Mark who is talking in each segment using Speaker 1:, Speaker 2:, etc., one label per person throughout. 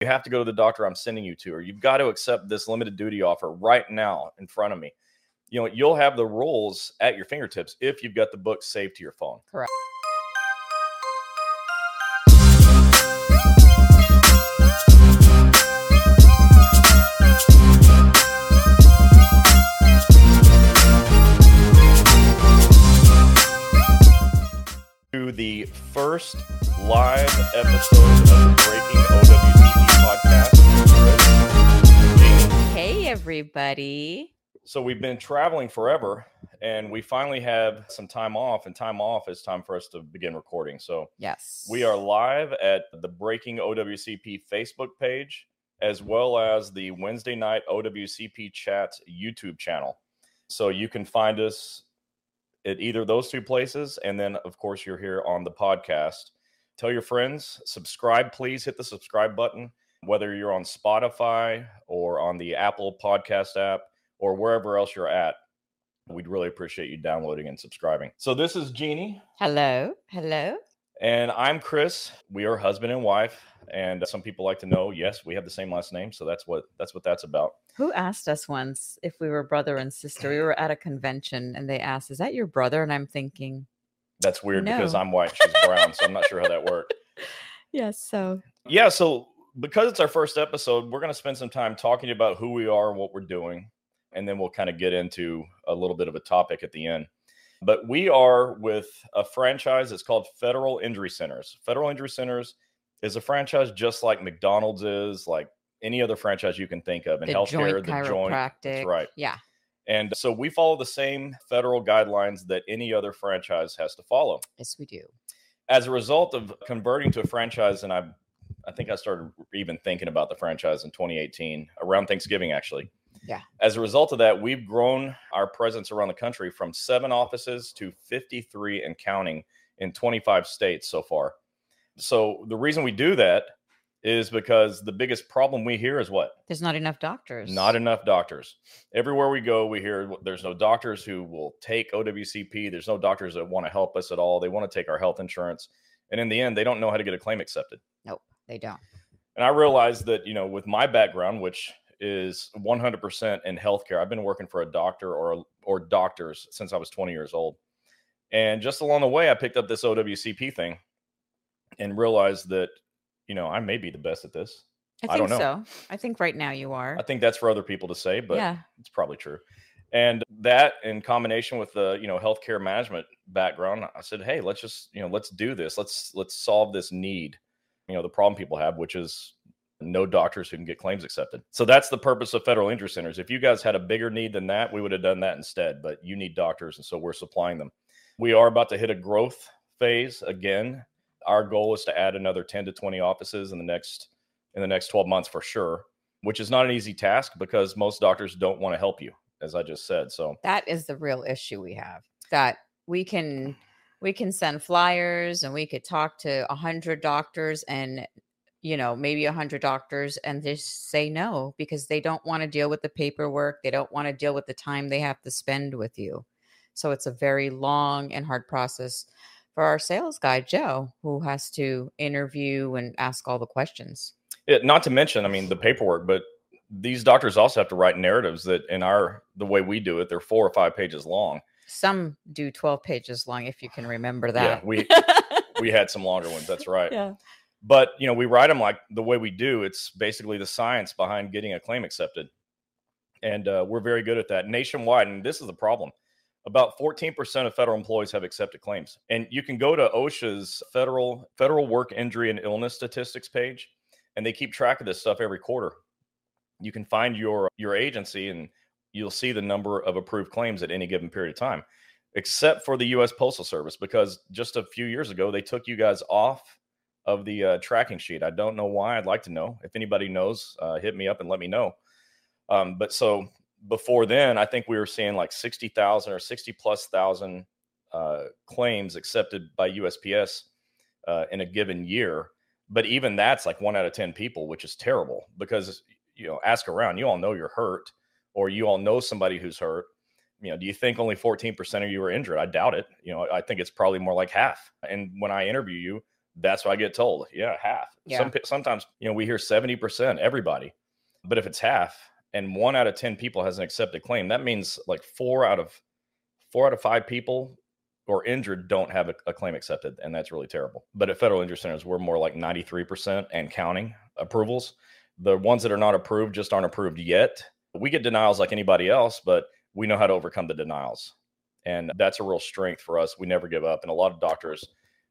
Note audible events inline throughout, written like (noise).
Speaker 1: You have to go to the doctor I'm sending you to, or you've got to accept this limited duty offer right now in front of me. You know, you'll have the rules at your fingertips if you've got the book saved to your phone.
Speaker 2: Correct.
Speaker 1: To the first live episode of Breaking OWCP podcast.
Speaker 2: Hey, everybody.
Speaker 1: So we've been traveling forever and we finally have some time off and time off is time for us to begin recording. So
Speaker 2: Yes.
Speaker 1: we are live at the Breaking OWCP Facebook page as well as the Wednesday night OWCP Chats YouTube channel. So you can find us at either of those two places and then of course you're here on the podcast. Tell your friends, subscribe please, hit the subscribe button whether you're on Spotify or on the Apple Podcast app or wherever else you're at. We'd really appreciate you downloading and subscribing. So this is Gini
Speaker 2: Hello. Hello.
Speaker 1: and I'm Chris. We are husband and wife, and some people like to know. Yes, we have the same last name, so that's what that's what that's about.
Speaker 2: Who asked us once if we were brother and sister? We were at a convention and they asked, Is that your brother? And I'm thinking,
Speaker 1: That's weird because I'm white, she's brown, so I'm not sure how that worked. (laughs)
Speaker 2: Yes. So,
Speaker 1: Yeah, so because it's our first episode, we're going to spend some time talking about who we are and what we're doing, and then we'll kind of get into a little bit of a topic at the end. But we are with a franchise that's called Federal Injury Centers. Federal Injury Centers is a franchise just like McDonald's is, like any other franchise you can think of in
Speaker 2: the
Speaker 1: healthcare,
Speaker 2: joint
Speaker 1: the joint. That's right.
Speaker 2: Yeah.
Speaker 1: And so we follow the same federal guidelines that any other franchise has to follow.
Speaker 2: Yes, we do.
Speaker 1: As a result of converting to a franchise, and I, I think I started even thinking about the franchise in 2018, around Thanksgiving, actually.
Speaker 2: Yeah.
Speaker 1: As a result of that, we've grown our presence around the country from seven offices to 53 and counting in 25 states so far. So the reason we do that is because the biggest problem we hear is what?
Speaker 2: There's not enough doctors.
Speaker 1: Not enough doctors. Everywhere we go, we hear there's no doctors who will take OWCP. There's no doctors that want to help us at all. They want to take our health insurance. And in the end, they don't know how to get a claim accepted.
Speaker 2: Nope. They don't.
Speaker 1: And I realized that, you know, with my background, which is 100% in healthcare, I've been working for a doctor or or doctors since I was 20 years old. And just along the way, I picked up this OWCP thing and realized that, you know, I may be the best at this.
Speaker 2: I
Speaker 1: I don't
Speaker 2: think
Speaker 1: know.
Speaker 2: so. I think right now you are.
Speaker 1: I think that's for other people to say, but
Speaker 2: yeah.
Speaker 1: it's probably true. And that in combination with the, you know, healthcare management background, I said, hey, let's just, you know, let's do this. Let's let's solve this need, you know, the problem people have, which is no doctors who can get claims accepted. So that's the purpose of federal injury centers. If you guys had a bigger need than that, we would have done that instead. But you need doctors, and so we're supplying them. We are about to hit a growth phase again. Our goal is to add another 10 to 20 offices in the next in the next 12 months for sure, which is not an easy task because most doctors don't want to help you, as I just said. So
Speaker 2: That is the real issue we have. That we can we can send flyers and we could talk to a hundred doctors and you know maybe a hundred doctors and just say no because they don't want to deal with the paperwork they don't want to deal with the time they have to spend with you so it's a very long and hard process for our sales guy joe who has to interview and ask all the questions
Speaker 1: not to mention, I mean, the paperwork, but these doctors also have to write narratives that in our the way we do it, they're four or five pages long.
Speaker 2: Some do 12 pages long if you can remember that.
Speaker 1: Yeah, we (laughs) we had some longer ones. That's right.
Speaker 2: yeah
Speaker 1: But you know, we write them like the way we do. It's basically the science behind getting a claim accepted, and uh, we're very good at that nationwide. And this is the problem: about 14% of federal employees have accepted claims. And you can go to OSHA's federal federal work injury and illness statistics page, and they keep track of this stuff every quarter. You can find your your agency, and you'll see the number of approved claims at any given period of time. Except for the U.S. Postal Service, because just a few years ago they took you guys off of the uh, tracking sheet. I don't know why. I'd like to know. If anybody knows, uh, hit me up and let me know. Um, but so before then, I think we were seeing like 60,000 or 60 plus thousand uh, claims accepted by USPS uh, in a given year. But even that's like one out of 10 people, which is terrible because, you know, ask around, you all know you're hurt or you all know somebody who's hurt. You know, do you think only 14% of you are injured? I doubt it. You know, I think it's probably more like half. And when I interview you, That's what I get told. Yeah, half.
Speaker 2: Yeah.
Speaker 1: Some sometimes you know we hear seventy percent everybody, but if it's half and one out of ten people has an accepted claim, that means like four out of four out of five people or injured don't have a, a claim accepted, and that's really terrible. But at federal injury centers, we're more like ninety three percent and counting approvals. The ones that are not approved just aren't approved yet. We get denials like anybody else, but we know how to overcome the denials, and that's a real strength for us. We never give up, and a lot of doctors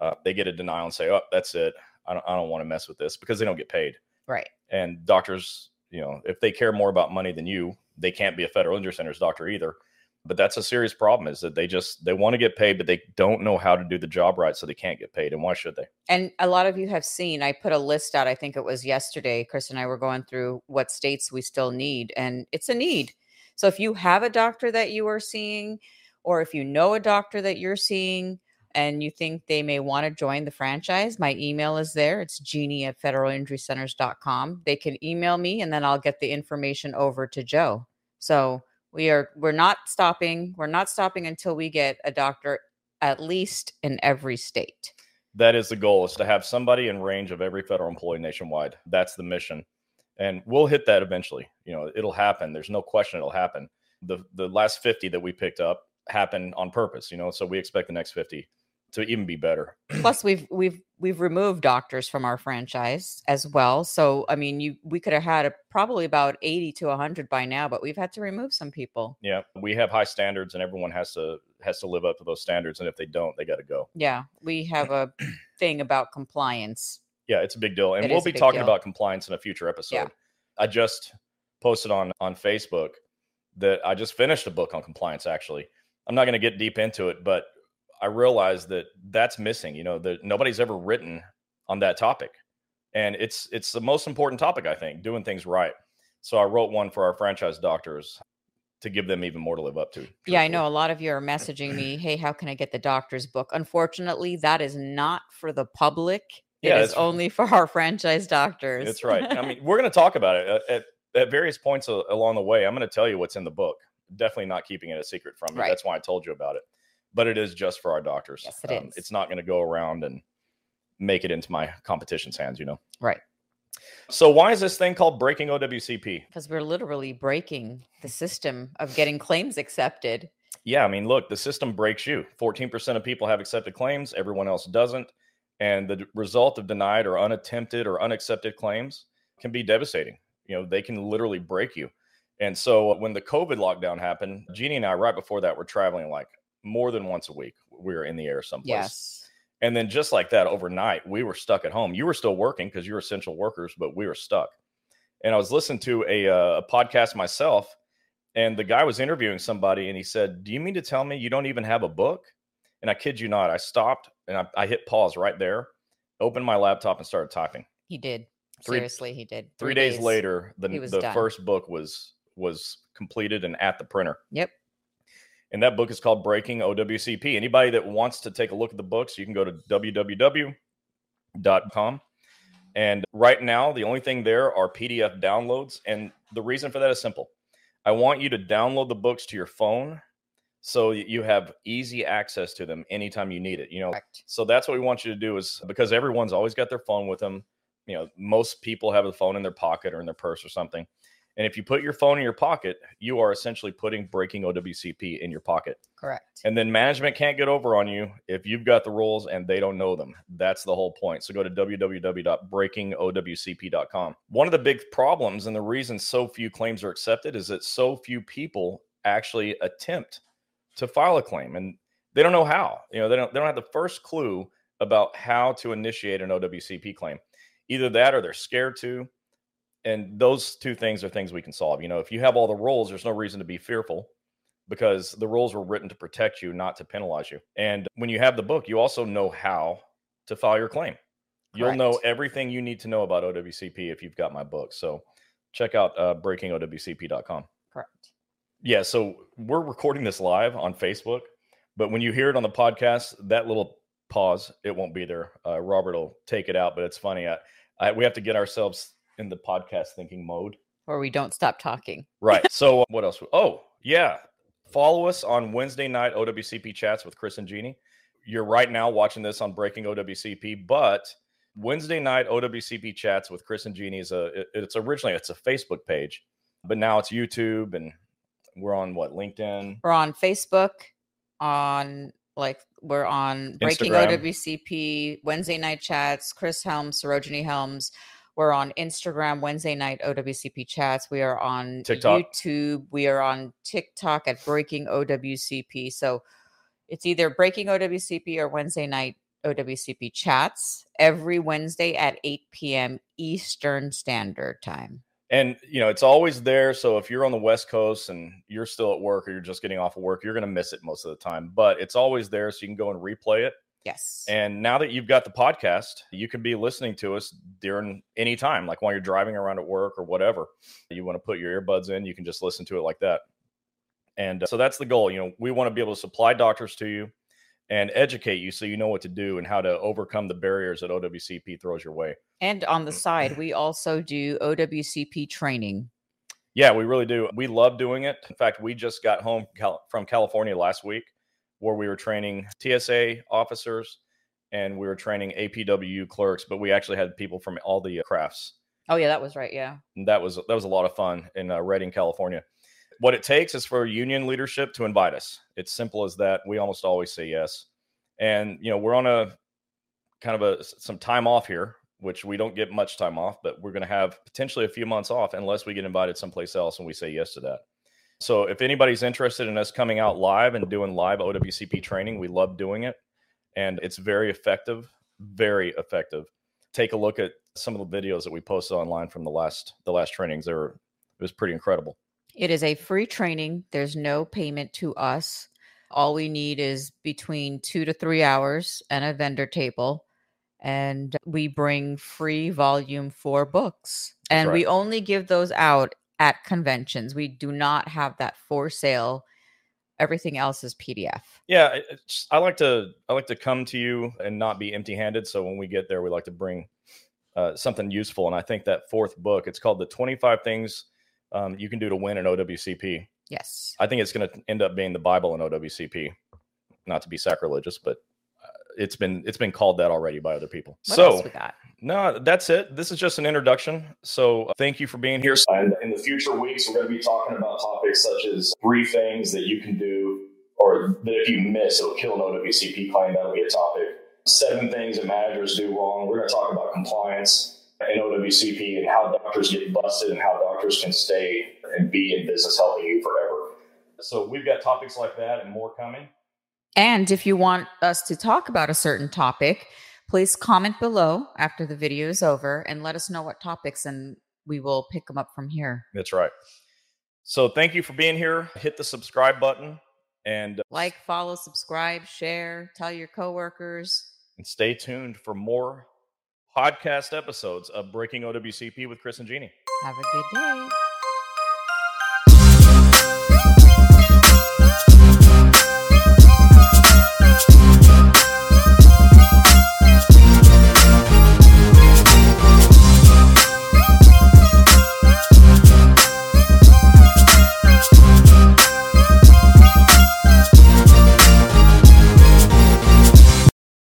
Speaker 1: uh, they get a denial and say, "Oh, that's it. I don't, I don't want to mess with this," because they don't get paid.
Speaker 2: Right.
Speaker 1: And doctors, you know, if they care more about money than you, they can't be a federal injury center's doctor either. But that's a serious problem is that they just they want to get paid, but they don't know how to do the job right, so they can't get paid. And why should they?
Speaker 2: And a lot of you have seen, I put a list out, I think it was yesterday. Chris and I were going through what states we still need, and it's a need. So if you have a doctor that you are seeing, or if you know a doctor that you're seeing, and you think they may want to join the franchise, my email is there. It's gini at federalinjurycenters.com. They can email me and then I'll get the information over to Joe. So we are we're not stopping. We're not stopping until we get a doctor at least in every state.
Speaker 1: That is the goal: is to have somebody in range of every federal employee nationwide. That's the mission, and we'll hit that eventually. You know, it'll happen. There's no question it'll happen. The the last 50 that we picked up happened on purpose. You know, so we expect the next 50 to even be better. (clears throat)
Speaker 2: Plus we've we've we've removed doctors from our franchise as well. So I mean, you we could have had a, probably about 80 to 100 by now, but we've had to remove some people.
Speaker 1: Yeah, we have high standards, and everyone has to has to live up to those standards. And if they don't, they got to go.
Speaker 2: Yeah, we have a (clears throat) thing about compliance.
Speaker 1: Yeah, it's a big deal, and
Speaker 2: It
Speaker 1: we'll be talking
Speaker 2: deal.
Speaker 1: about compliance in a future episode.
Speaker 2: Yeah.
Speaker 1: I just posted on on Facebook that I just finished a book on compliance. Actually, I'm not going to get deep into it, but I realized that that's missing. You know, that nobody's ever written on that topic, and it's it's the most important topic. I think doing things right. So I wrote one for our franchise doctors to give them even more to live up to.
Speaker 2: Yeah, I know a lot of you are messaging me, "Hey, how can I get the doctor's book?" Unfortunately, that is not for the public. It
Speaker 1: Yeah,
Speaker 2: is
Speaker 1: it's-
Speaker 2: only for our franchise doctors.
Speaker 1: That's right. I (laughs) mean, we're going to talk about it at, at, at various points uh, along the way. I'm going to tell you what's in the book. Definitely not keeping it a secret from you.
Speaker 2: Right.
Speaker 1: That's why I told you about it. But it is just for our doctors.
Speaker 2: Yes, it um, is.
Speaker 1: It's not going to go around and make it into my competition's hands, you know?
Speaker 2: Right.
Speaker 1: So, why is this thing called breaking OWCP?
Speaker 2: because we're literally breaking the system of getting claims accepted.
Speaker 1: Yeah, I mean, look, the system breaks you. 14% of people have accepted claims, everyone else doesn't. And the result of denied or unattempted or unaccepted claims can be devastating. You know, they can literally break you. And so when the COVID lockdown happened, Gini and I, right before that, were traveling like more than once a week. We were in the air someplace.
Speaker 2: Yes.
Speaker 1: And then just like that, overnight, we were stuck at home. You were still working because you're essential workers, but we were stuck. And I was listening to a, uh, a podcast myself, and the guy was interviewing somebody, and he said, "Do you mean to tell me you don't even have a book?" And I kid you not, I stopped and I, I hit pause right there, opened my laptop, and started typing.
Speaker 2: He did.
Speaker 1: Three-
Speaker 2: Seriously, he did.
Speaker 1: Three, days, later, the the
Speaker 2: done.
Speaker 1: first book was was completed and at the printer.
Speaker 2: Yep.
Speaker 1: And that book is called Breaking OWCP. Anybody that wants to take a look at the books, you can go to www.com. And right now, the only thing there are PDF downloads. And the reason for that is simple. I want you to download the books to your phone so you have easy access to them anytime you need it. You know,
Speaker 2: Correct.
Speaker 1: so that's what we want you to do is because everyone's always got their phone with them. You know, most people have a phone in their pocket or in their purse or something. And if you put your phone in your pocket, you are essentially putting breaking OWCP in your pocket.
Speaker 2: Correct.
Speaker 1: And then management can't get over on you if you've got the rules and they don't know them. That's the whole point. So go to www.breakingowcp.com. One of the big problems and the reason so few claims are accepted is that so few people actually attempt to file a claim and they don't know how. You know, they don't they don't have the first clue about how to initiate an OWCP claim. Either that or they're scared to. And those two things are things we can solve. You know, if you have all the rules, there's no reason to be fearful because the rules were written to protect you, not to penalize you. And when you have the book, you also know how to file your claim. You'll know everything you need to know about OWCP if you've got my book. So check out uh, breakingowcp.com.
Speaker 2: Correct.
Speaker 1: Yeah, so we're recording this live on Facebook, but when you hear it on the podcast, that little pause, it won't be there. Uh, Robert will take it out, but it's funny. I, I, we have to get ourselves in the podcast thinking mode.
Speaker 2: Or we don't stop talking.
Speaker 1: Right. So (laughs) what else? Oh, yeah. Follow us on Wednesday night OWCP chats with Chris and Gini. you're right now watching this on Breaking OWCP, but Wednesday night OWCP chats with Chris and Gini is a it- it's originally it's a Facebook page, but now it's YouTube and we're on what LinkedIn.
Speaker 2: We're on Facebook, on like we're on Breaking
Speaker 1: Instagram.
Speaker 2: OWCP, Wednesday night chats, Chris Helms, Sarojini Helms. We're on Instagram, Wednesday night OWCP chats. We are on
Speaker 1: TikTok.
Speaker 2: YouTube. We are on TikTok at Breaking OWCP. So it's either Breaking OWCP or Wednesday night OWCP chats every Wednesday at 8 p.m. Eastern Standard Time.
Speaker 1: And you know, it's always there. So if you're on the West Coast and you're still at work or you're just getting off of work, you're going to miss it most of the time. But it's always there, so you can go and replay it.
Speaker 2: Yes.
Speaker 1: And now that you've got the podcast, you can be listening to us during any time, like while you're driving around at work or whatever. You want to put your earbuds in, you can just listen to it like that. And uh, so that's the goal. You know, we want to be able to supply doctors to you and educate you so you know what to do and how to overcome the barriers that OWCP throws your way.
Speaker 2: And on the side, we also do OWCP training.
Speaker 1: Yeah, we really do. We love doing it. In fact, we just got home from California last week where we were training TSA officers and we were training APWU clerks, but we actually had people from all the uh, crafts.
Speaker 2: Oh yeah, that was right. Yeah.
Speaker 1: And that was that was a lot of fun in uh, Redding, California. What it takes is for union leadership to invite us. It's simple as that. We almost always say yes. And you know, we're on a kind of a some time off here, which we don't get much time off, but we're going to have potentially a few months off unless we get invited someplace else and we say yes to that. So if anybody's interested in us coming out live and doing live OWCP training, we love doing it and it's very effective, very effective. Take a look at some of the videos that we posted online from the last the last trainings. They were it was pretty incredible.
Speaker 2: It is a free training. There's no payment to us. All we need is between two to three hours and a vendor table. And we bring free volume four books.
Speaker 1: That's
Speaker 2: And we only give those out at conventions. We do not have that for sale. Everything else is PDF.
Speaker 1: Yeah, I like to I like to come to you and not be empty handed. So when we get there, we like to bring uh, something useful. And I think that fourth book, it's called the Twenty Five Things um, You Can Do to Win in OWCP.
Speaker 2: Yes.
Speaker 1: I think it's going to end up being the Bible in OWCP. Not to be sacrilegious, but it's been it's been called that already by other people.
Speaker 2: What
Speaker 1: so
Speaker 2: else we got?
Speaker 1: no, that's it. This is just an introduction. So uh, thank you for being here. And in the future weeks, we're going to be talking about topics such as three things that you can do, or that if you miss, it'll kill an OWCP claim. That'll be a topic. Seven things that managers do wrong. We're going to talk about compliance in OWCP and how doctors get busted and how doctors can stay and be in business helping you forever. So we've got topics like that and more coming.
Speaker 2: And if you want us to talk about a certain topic, please comment below after the video is over and let us know what topics, and we will pick them up from here.
Speaker 1: That's right. So thank you for being here. Hit the subscribe button and, uh,
Speaker 2: Like, follow, subscribe, share, tell your coworkers.
Speaker 1: and stay tuned for more podcast episodes of Breaking OWCP with Chris and Gini.
Speaker 2: Have a good day. Thank